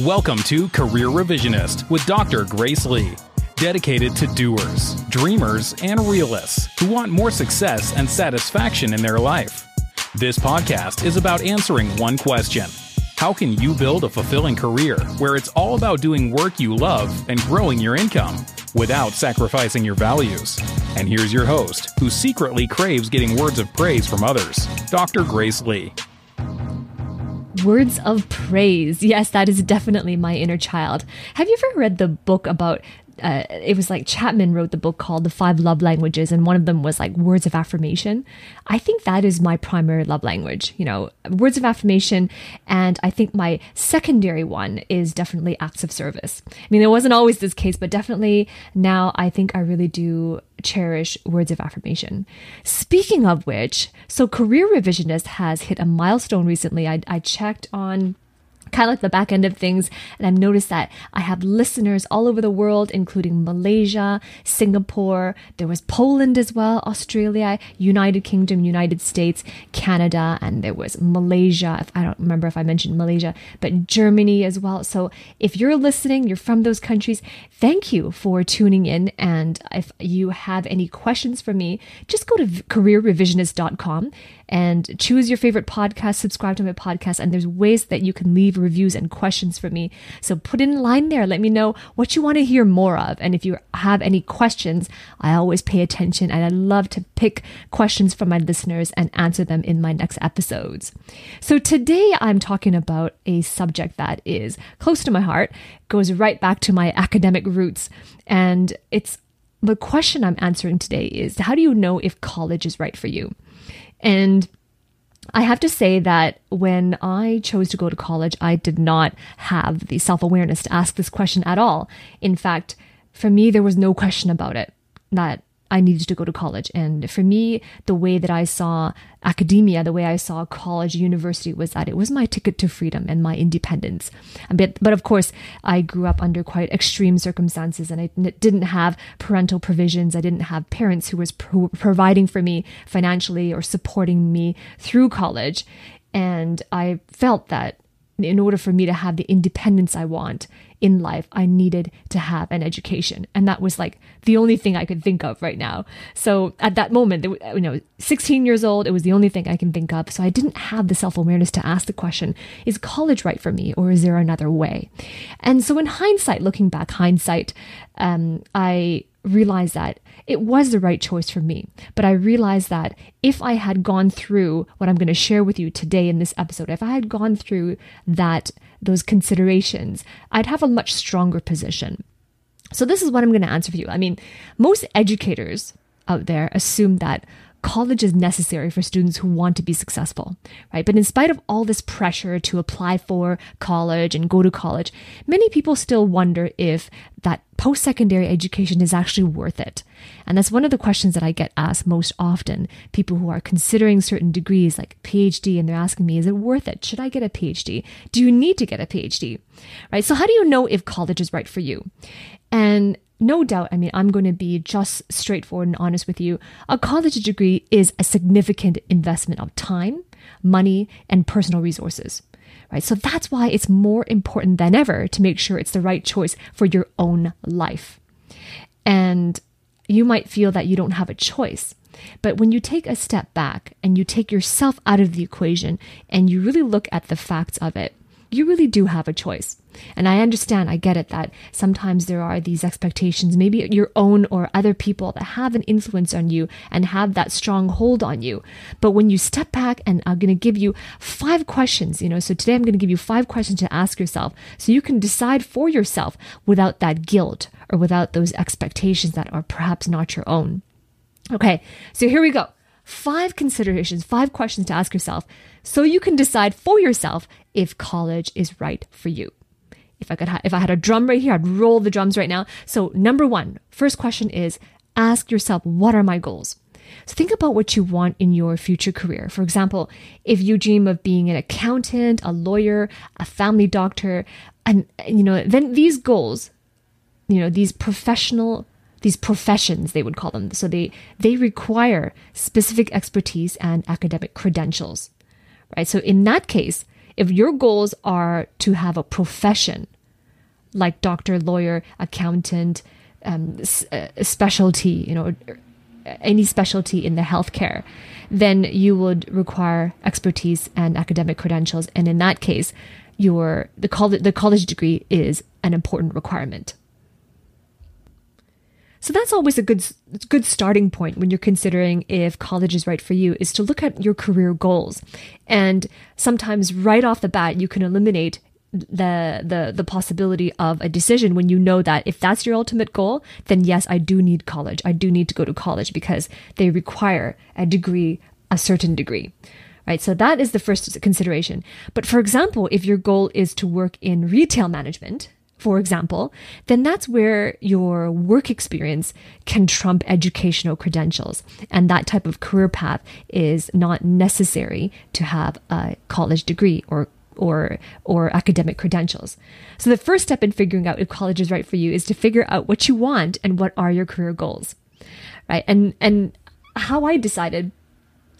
Welcome to Career Revisionist with Dr. Grace Lee, dedicated to doers, dreamers, and realists who want more success and satisfaction in their life. This podcast is about answering one question How can you build a fulfilling career where it's all about doing work you love and growing your income without sacrificing your values? And here's your host, who secretly craves getting words of praise from others, Dr. Grace Lee. Words of praise. Yes, that is definitely my inner child. Have you ever read the book about uh, it was like Chapman wrote the book called The Five Love Languages, and one of them was like words of affirmation. I think that is my primary love language, you know, words of affirmation. And I think my secondary one is definitely acts of service. I mean, it wasn't always this case, but definitely now I think I really do cherish words of affirmation. Speaking of which, so Career Revisionist has hit a milestone recently. I, I checked on kind of like the back end of things. And I've noticed that I have listeners all over the world, including Malaysia, Singapore, there was Poland as well, Australia, United Kingdom, United States, Canada, and there was Malaysia. If I don't remember if I mentioned Malaysia, but Germany as well. So if you're listening, you're from those countries, thank you for tuning in. And if you have any questions for me, just go to careerrevisionist.com and choose your favorite podcast, subscribe to my podcast, and there's ways that you can leave reviews and questions for me. So put in line there. Let me know what you want to hear more of. And if you have any questions, I always pay attention and I love to pick questions from my listeners and answer them in my next episodes. So today I'm talking about a subject that is close to my heart, goes right back to my academic roots, and it's the question I'm answering today is how do you know if college is right for you? And I have to say that when I chose to go to college, I did not have the self awareness to ask this question at all. In fact, for me, there was no question about it that I needed to go to college. And for me, the way that I saw academia, the way I saw college, university was that it was my ticket to freedom and my independence. But, but of course, I grew up under quite extreme circumstances and I didn't have parental provisions. I didn't have parents who was pro- providing for me financially or supporting me through college. And I felt that in order for me to have the independence I want in life, I needed to have an education. And that was like the only thing I could think of right now. So at that moment, you know, 16 years old, it was the only thing I can think of. So I didn't have the self awareness to ask the question, is college right for me or is there another way? And so in hindsight, looking back, hindsight, um, I realized that it was the right choice for me. But I realized that if I had gone through what I'm going to share with you today in this episode, if I had gone through that, those considerations, I'd have a much stronger position. So this is what I'm going to answer for you. I mean, most educators out there assume that college is necessary for students who want to be successful, right? But in spite of all this pressure to apply for college and go to college, many people still wonder if that post secondary education is actually worth it. And that's one of the questions that I get asked most often. People who are considering certain degrees like PhD and they're asking me, is it worth it? Should I get a PhD? Do you need to get a PhD? Right? So how do you know if college is right for you? And no doubt, I mean, I'm going to be just straightforward and honest with you. A college degree is a significant investment of time, money, and personal resources. Right? So that's why it's more important than ever to make sure it's the right choice for your own life. And you might feel that you don't have a choice. But when you take a step back and you take yourself out of the equation and you really look at the facts of it, you really do have a choice. And I understand, I get it that sometimes there are these expectations, maybe your own or other people that have an influence on you and have that strong hold on you. But when you step back and I'm going to give you five questions, you know, so today I'm going to give you five questions to ask yourself so you can decide for yourself without that guilt or without those expectations that are perhaps not your own. Okay, so here we go. Five considerations, five questions to ask yourself so you can decide for yourself if college is right for you. If I could, ha- if I had a drum right here, I'd roll the drums right now. So number one, first question is ask yourself, what are my goals? So think about what you want in your future career. For example, if you dream of being an accountant, a lawyer, a family doctor, and you know, then these goals, you know, these professional these professions they would call them so they they require specific expertise and academic credentials right so in that case if your goals are to have a profession like doctor, lawyer, accountant, um, uh, specialty, you know, any specialty in the healthcare, then you would require expertise and academic credentials. And in that case, your the college the college degree is an important requirement. So that's always a good good starting point when you're considering if college is right for you is to look at your career goals. And sometimes right off the bat you can eliminate the the the possibility of a decision when you know that if that's your ultimate goal then yes I do need college. I do need to go to college because they require a degree a certain degree right? So that is the first consideration. But for example if your goal is to work in retail management for example, then that's where your work experience can trump educational credentials. And that type of career path is not necessary to have a college degree or or or academic credentials. So the first step in figuring out if college is right for you is to figure out what you want and what are your career goals. Right? And and how I decided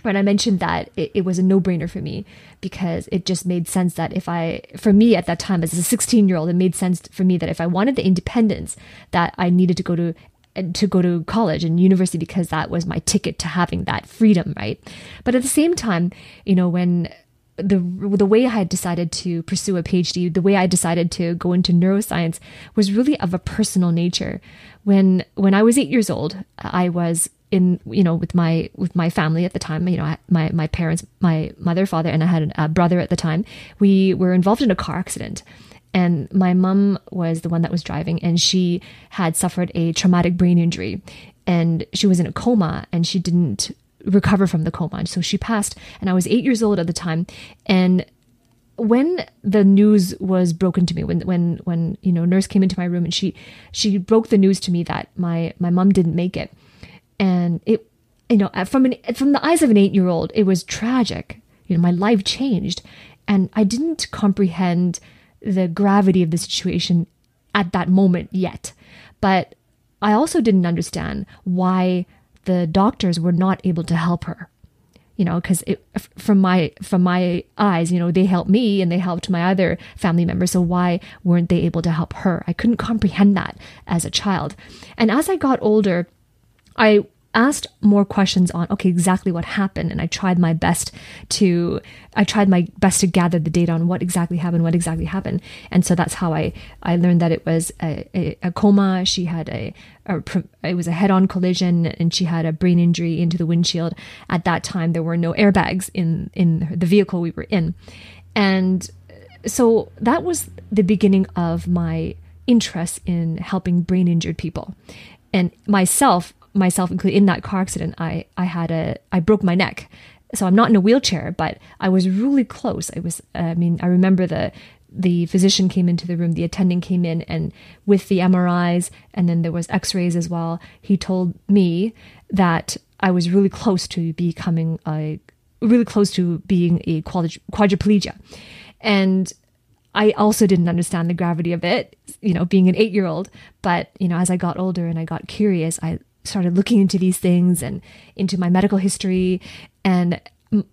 when I mentioned that it, it was a no-brainer for me because it just made sense that if I for me at that time as a 16 year old it made sense for me that if I wanted the independence that I needed to go to to go to college and university because that was my ticket to having that freedom, right? But at the same time, you know, when the the way I had decided to pursue a PhD, the way I decided to go into neuroscience was really of a personal nature. When when I was eight years old, I was in you know with my with my family at the time. You know, my my parents, my mother, father, and I had a brother at the time. We were involved in a car accident. And my mom was the one that was driving, and she had suffered a traumatic brain injury. And she was in a coma, and she didn't recover from the coma. So she passed, and I was eight years old at the time. And when the news was broken to me, when when when you know nurse came into my room and she she broke the news to me that my my mom didn't make it, and it you know from an from the eyes of an eight year old, it was tragic. You know, my life changed, and I didn't comprehend the gravity of the situation at that moment yet. But I also didn't understand why the doctors were not able to help her. You know because from my from my eyes you know they helped me and they helped my other family members. So why weren't they able to help her? I couldn't comprehend that as a child. And as i got older i asked more questions on okay exactly what happened and i tried my best to i tried my best to gather the data on what exactly happened what exactly happened. And so that's how i i learned that it was a, a, a coma. She had a, a, it was a head-on collision and she had a brain injury into the windshield. At that time there were no airbags in in the vehicle we were in. And so that was the beginning of my interest in helping brain injured people. And myself myself included in that car accident i i had a i broke my neck so i'm not in a wheelchair but i was really close i was i mean i remember the the physician came into the room the attending came in and with the mris and then there was x-rays as well he told me that i was really close to becoming a really close to being a quadriplegia and I also didn't understand the gravity of it, you know, being an eight year old. But, you know, as I got older and I got curious, I started looking into these things and into my medical history. And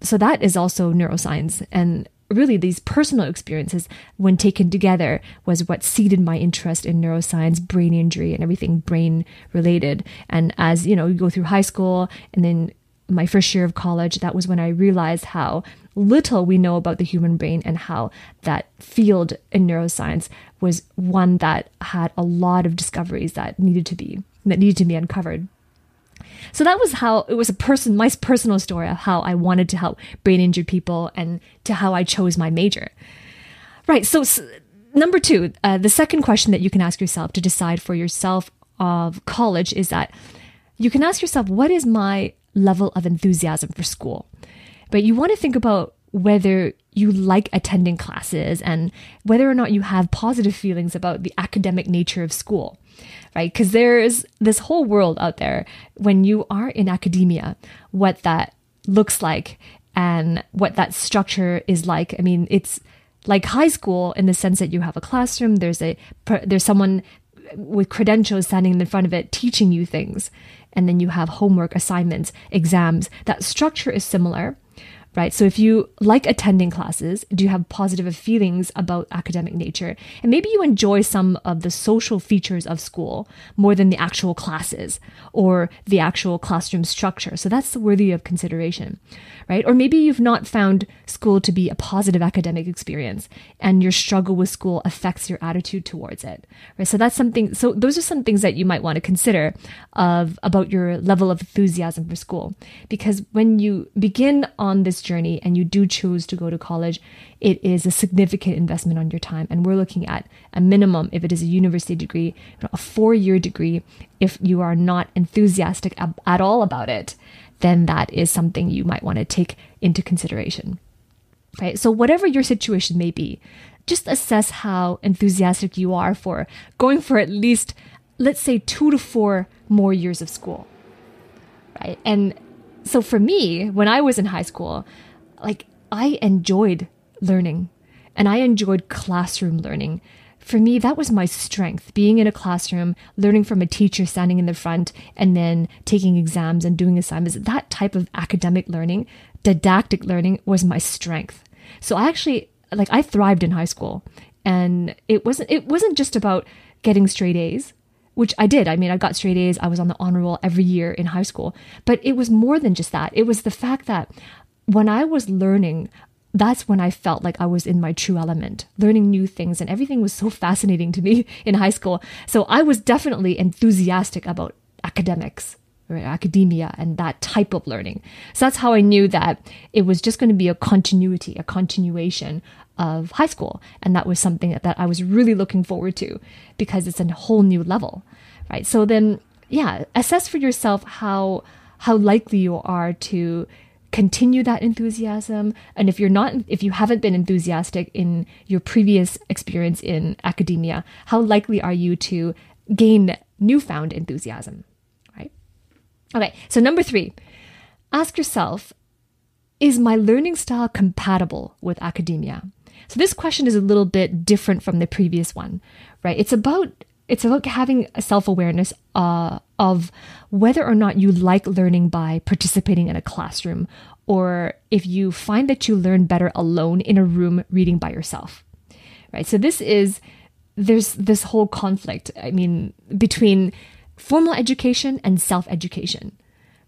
so that is also neuroscience. And really, these personal experiences, when taken together, was what seeded my interest in neuroscience, brain injury, and everything brain related. And as you know, you go through high school and then my first year of college, that was when I realized how little we know about the human brain and how that field in neuroscience was one that had a lot of discoveries that needed to be that needed to be uncovered. So that was how it was a person, my personal story of how I wanted to help brain injured people and to how I chose my major. Right. So, so number two, uh, the second question that you can ask yourself to decide for yourself of college is that you can ask yourself, what is my level of enthusiasm for school? But you want to think about whether you like attending classes and whether or not you have positive feelings about the academic nature of school right? Because there's this whole world out there when you are in academia, what that looks like and what that structure is like. I mean, it's like high school in the sense that you have a classroom, there's a there's someone with credentials standing in front of it teaching you things, and then you have homework, assignments, exams. That structure is similar. Right? So if you like attending classes, do you have positive feelings about academic nature? And maybe you enjoy some of the social features of school more than the actual classes or the actual classroom structure. So that's worthy of consideration, right? Or maybe you've not found school to be a positive academic experience and your struggle with school affects your attitude towards it, right? So that's something, so those are some things that you might want to consider of about your level of enthusiasm for school. Because when you begin on this journey and you do choose to go to college, it is a significant investment on your time. And we're looking at a minimum, if it is a university degree, a four year degree. If you are not enthusiastic at all about it, then that is something you might want to take into consideration. Right. So, whatever your situation may be, just assess how enthusiastic you are for going for at least, let's say, two to four more years of school. Right. And so for me, when I was in high school, like I enjoyed learning and I enjoyed classroom learning. For me, that was my strength being in a classroom, learning from a teacher standing in the front, and then taking exams and doing assignments. That type of academic learning, didactic learning, was my strength. So I actually, like, I thrived in high school. And it wasn't, it wasn't just about getting straight A's which I did. I mean, I got straight A's. I was on the honor roll every year in high school. But it was more than just that. It was the fact that when I was learning, that's when I felt like I was in my true element, learning new things, and everything was so fascinating to me in high school. So I was definitely enthusiastic about academics or academia and that type of learning. So that's how I knew that it was just going to be a continuity, a continuation of high school. And that was something that, that I was really looking forward to because it's a whole new level, right? So then, yeah, assess for yourself how how likely you are to continue that enthusiasm and if you're not if you haven't been enthusiastic in your previous experience in academia how likely are you to gain newfound enthusiasm right okay so number 3 ask yourself is my learning style compatible with academia so this question is a little bit different from the previous one right? It's about it's about having a self-awareness uh, of whether or not you like learning by participating in a classroom or if you find that you learn better alone in a room reading by yourself right? So this is there's this whole conflict i mean between formal education and self-education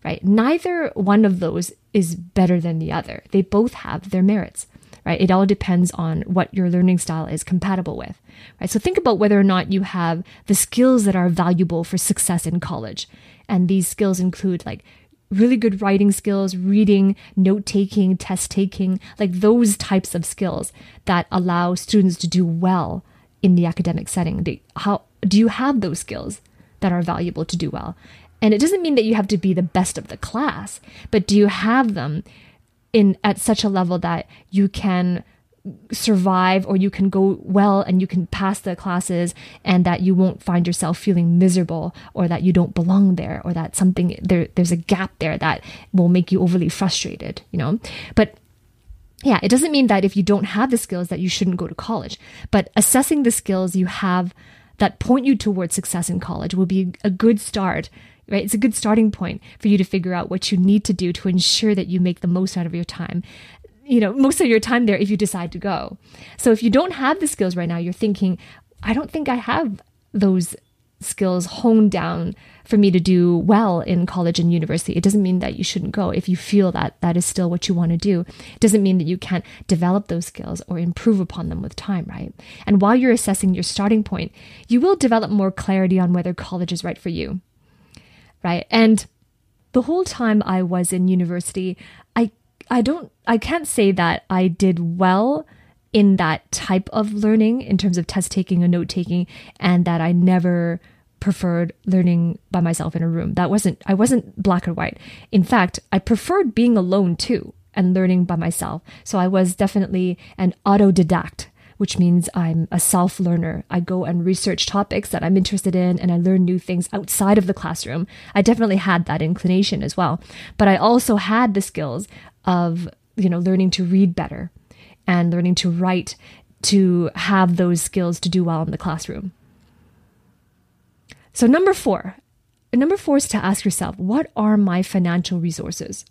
right? Neither one of those is better than the other. They both have their merits right? It all depends on what your learning style is compatible with, right? So think about whether or not you have the skills that are valuable for success in college. And these skills include like really good writing skills, reading, note taking, test taking, like those types of skills that allow students to do well in the academic setting. How do you have those skills that are valuable to do well? And it doesn't mean that you have to be the best of the class, but do you have them in at such a level that you can survive or you can go well and you can pass the classes and that you won't find yourself feeling miserable or that you don't belong there or that something there there's a gap there that will make you overly frustrated you know? But yeah it doesn't mean that if you don't have the skills that you shouldn't go to college. But assessing the skills you have that point you towards success in college will be a good start right? It's a good starting point for you to figure out what you need to do to ensure that you make the most out of your time. You know, most of your time there if you decide to go. So if you don't have the skills right now, you're thinking, I don't think I have those skills honed down for me to do well in college and university. It doesn't mean that you shouldn't go if you feel that that is still what you want to do. It doesn't mean that you can't develop those skills or improve upon them with time, right? And while you're assessing your starting point, you will develop more clarity on whether college is right for you right? And the whole time I was in university, I I don't I can't say that I did well in that type of learning in terms of test taking and note taking and that I never preferred learning by myself in a room. That wasn't I wasn't black or white. In fact, I preferred being alone too and learning by myself. So I was definitely an autodidact which means I'm a self learner. I go and research topics that I'm interested in and I learn new things outside of the classroom. I definitely had that inclination as well. But I also had the skills of, you know, learning to read better and learning to write to have those skills to do well in the classroom. So, number four, number four is to ask yourself, what are my financial resources?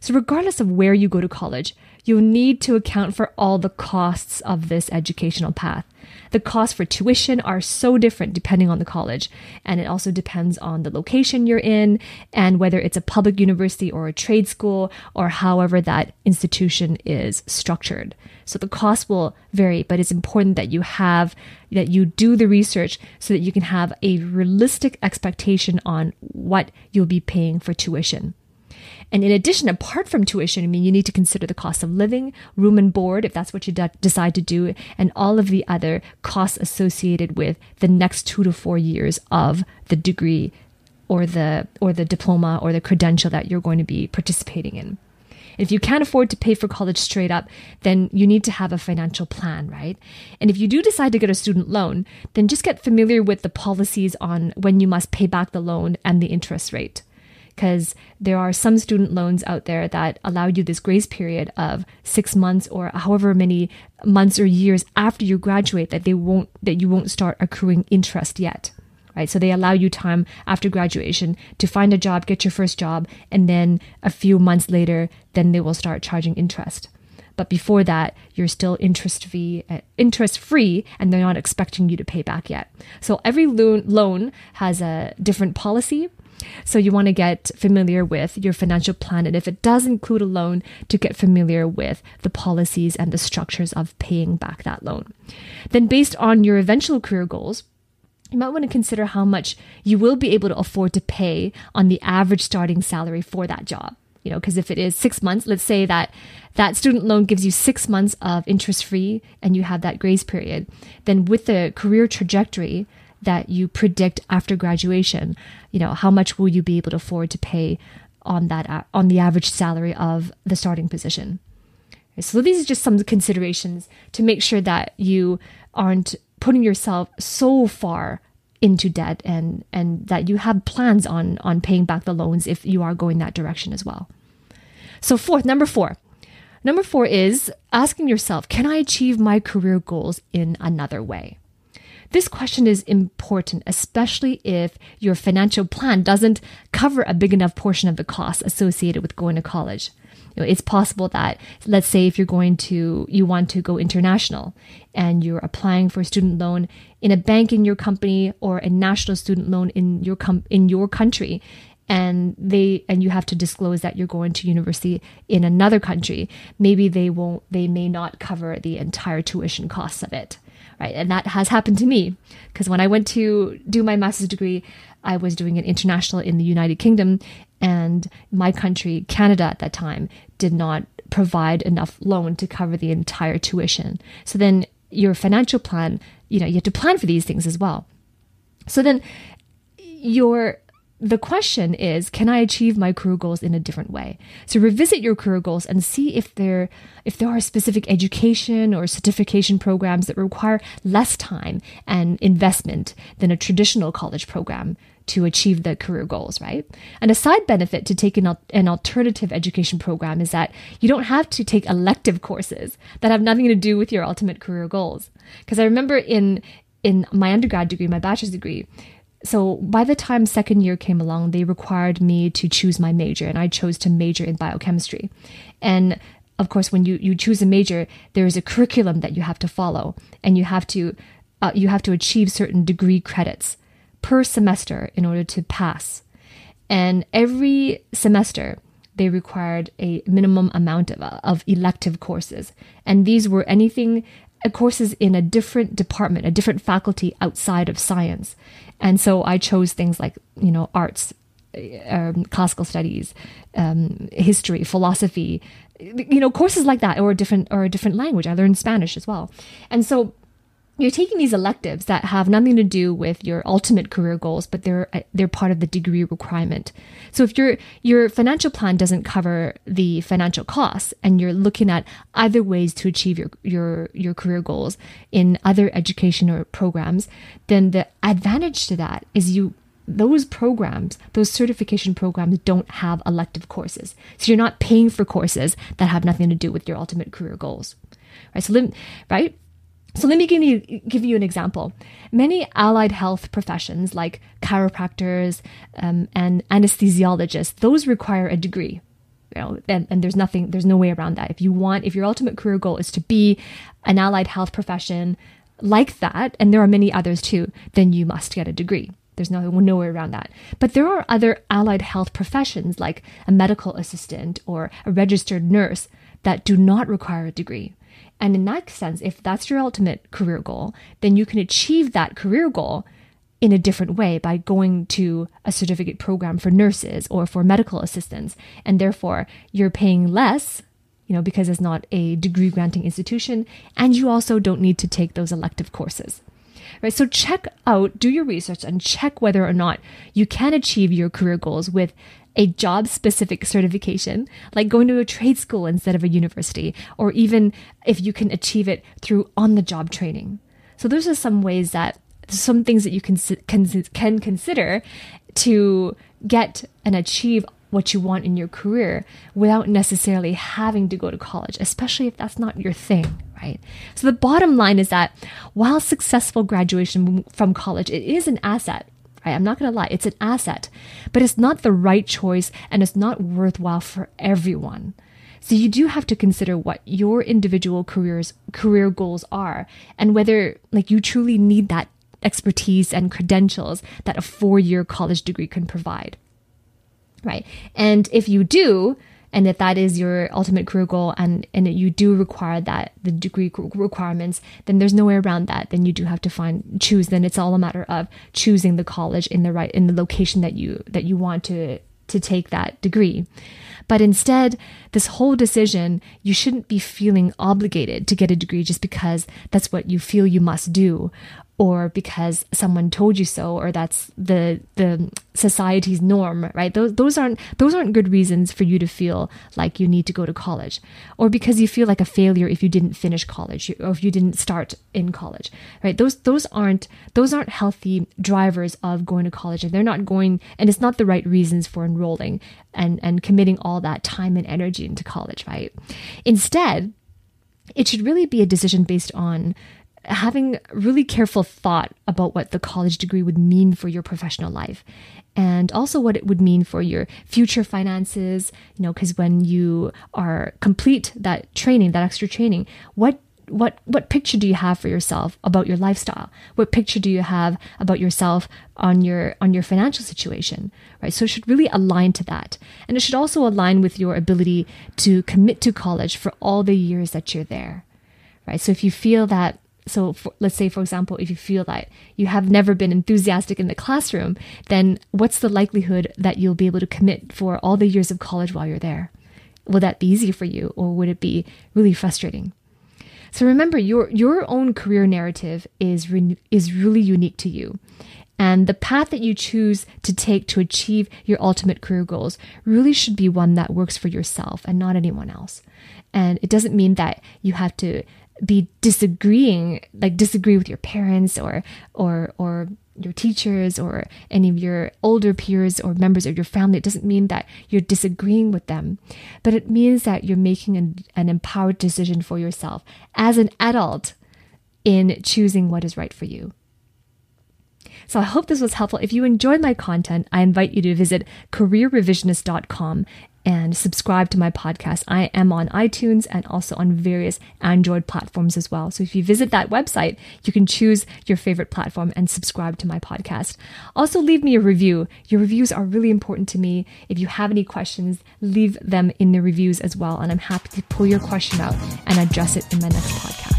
So, regardless of where you go to college, you'll need to account for all the costs of this educational path. The costs for tuition are so different depending on the college, and it also depends on the location you're in and whether it's a public university or a trade school or however that institution is structured. So the cost will vary, but it's important that you have that you do the research so that you can have a realistic expectation on what you'll be paying for tuition. And in addition, apart from tuition, I mean, you need to consider the cost of living, room and board, if that's what you de- decide to do, and all of the other costs associated with the next two to four years of the degree or the or the diploma or the credential that you're going to be participating in. If you can't afford to pay for college straight up, then you need to have a financial plan, right? And if you do decide to get a student loan, then just get familiar with the policies on when you must pay back the loan and the interest rate because there are some student loans out there that allow you this grace period of six months or however many months or years after you graduate that they won't that you won't start accruing interest yet right? So they allow you time after graduation to find a job get your first job and then a few months later then they will start charging interest. But before that you're still interest fee uh, interest free and they're not expecting you to pay back yet. So every loan loan has a different policy so you want to get familiar with your financial plan. And if it does include a loan, to get familiar with the policies and the structures of paying back that loan. Then based on your eventual career goals, you might want to consider how much you will be able to afford to pay on the average starting salary for that job. You know, because if it is six months, let's say that that student loan gives you six months of interest free and you have that grace period, then with the career trajectory, that you predict after graduation, you know, how much will you be able to afford to pay on that uh, on the average salary of the starting position. So these are just some considerations to make sure that you aren't putting yourself so far into debt and and that you have plans on on paying back the loans if you are going that direction as well. So fourth, number 4. Number 4 is asking yourself, can I achieve my career goals in another way? This question is important, especially if your financial plan doesn't cover a big enough portion of the costs associated with going to college. You know, it's possible that, let's say, if you're going to, you want to go international and you're applying for a student loan in a bank in your company or a national student loan in your com- in your country, and they and you have to disclose that you're going to university in another country maybe they won't they may not cover the entire tuition costs of it right? And that has happened to me because when I went to do my master's degree, I was doing it international in the United Kingdom, and my country, Canada at that time, did not provide enough loan to cover the entire tuition. So then your financial plan, you know, you have to plan for these things as well. So then your the question is can i achieve my career goals in a different way so revisit your career goals and see if there if there are specific education or certification programs that require less time and investment than a traditional college program to achieve the career goals, right? And a side benefit to taking an alternative education program is that you don't have to take elective courses that have nothing to do with your ultimate career goals. Because I remember in in my undergrad degree, my bachelor's degree, so by the time second year came along, they required me to choose my major, and I chose to major in biochemistry. And of course, when you, you choose a major, there is a curriculum that you have to follow, and you have to uh, you have to achieve certain degree credits per semester in order to pass. And every semester, they required a minimum amount of, of elective courses, and these were anything uh, courses in a different department, a different faculty outside of science. And so I chose things like, you know, arts, um, classical studies, um, history, philosophy, you know, courses like that, or a different or a different language. I learned Spanish as well, and so you're taking these electives that have nothing to do with your ultimate career goals, but they're uh, they're part of the degree requirement. So if your your financial plan doesn't cover the financial costs, and you're looking at other ways to achieve your your your career goals in other education or programs, then the advantage to that is you those programs, those certification programs don't have elective courses. So you're not paying for courses that have nothing to do with your ultimate career goals. Right? So right? So let me give you give you an example. Many allied health professions, like chiropractors um, and anesthesiologists, those require a degree. You know, and, and there's nothing, there's no way around that. If you want, if your ultimate career goal is to be an allied health profession like that, and there are many others too, then you must get a degree. There's no, no way around that. But there are other allied health professions like a medical assistant or a registered nurse that do not require a degree. And in that sense, if that's your ultimate career goal, then you can achieve that career goal in a different way by going to a certificate program for nurses or for medical assistants. And therefore, you're paying less, you know, because it's not a degree granting institution. And you also don't need to take those elective courses. Right. So check out, do your research and check whether or not you can achieve your career goals with a job specific certification, like going to a trade school instead of a university, or even if you can achieve it through on the job training. So those are some ways that some things that you can can, can consider to get and achieve what you want in your career without necessarily having to go to college, especially if that's not your thing, right? So the bottom line is that while successful graduation from college, it is an asset. I'm not going to lie, it's an asset, but it's not the right choice and it's not worthwhile for everyone. So you do have to consider what your individual careers career goals are and whether like you truly need that expertise and credentials that a four year college degree can provide. Right. And if you do, and if that is your ultimate career goal and, and you do require that the degree requirements then there's no way around that. Then you do have to find choose then it's all a matter of choosing the college in the right in the location that you that you want to to take that degree. But instead this whole decision you shouldn't be feeling obligated to get a degree just because that's what you feel you must do or because someone told you so or that's the the society's norm right? Those those aren't those aren't good reasons for you to feel like you need to go to college or because you feel like a failure if you didn't finish college or if you didn't start in college right? Those those aren't those aren't healthy drivers of going to college and they're not going and it's not the right reasons for enrolling and and committing all that time and energy into college right? Instead it should really be a decision based on having really careful thought about what the college degree would mean for your professional life and also what it would mean for your future finances you know because when you are complete that training that extra training what what what picture do you have for yourself about your lifestyle? What picture do you have about yourself on your on your financial situation right? So it should really align to that. And it should also align with your ability to commit to college for all the years that you're there right? So if you feel that so for, let's say for example if you feel that you have never been enthusiastic in the classroom then what's the likelihood that you'll be able to commit for all the years of college while you're there? Will that be easy for you or would it be really frustrating? So remember your your own career narrative is re- is really unique to you. And the path that you choose to take to achieve your ultimate career goals really should be one that works for yourself and not anyone else. And it doesn't mean that you have to be disagreeing like disagree with your parents or or or your teachers or any of your older peers or members of your family it doesn't mean that you're disagreeing with them but it means that you're making an, an empowered decision for yourself as an adult in choosing what is right for you so I hope this was helpful. If you enjoyed my content, I invite you to visit careerrevisionist.com and subscribe to my podcast. I am on iTunes and also on various Android platforms as well. So if you visit that website, you can choose your favorite platform and subscribe to my podcast. Also, leave me a review. Your reviews are really important to me. If you have any questions, leave them in the reviews as well. And I'm happy to pull your question out and address it in my next podcast.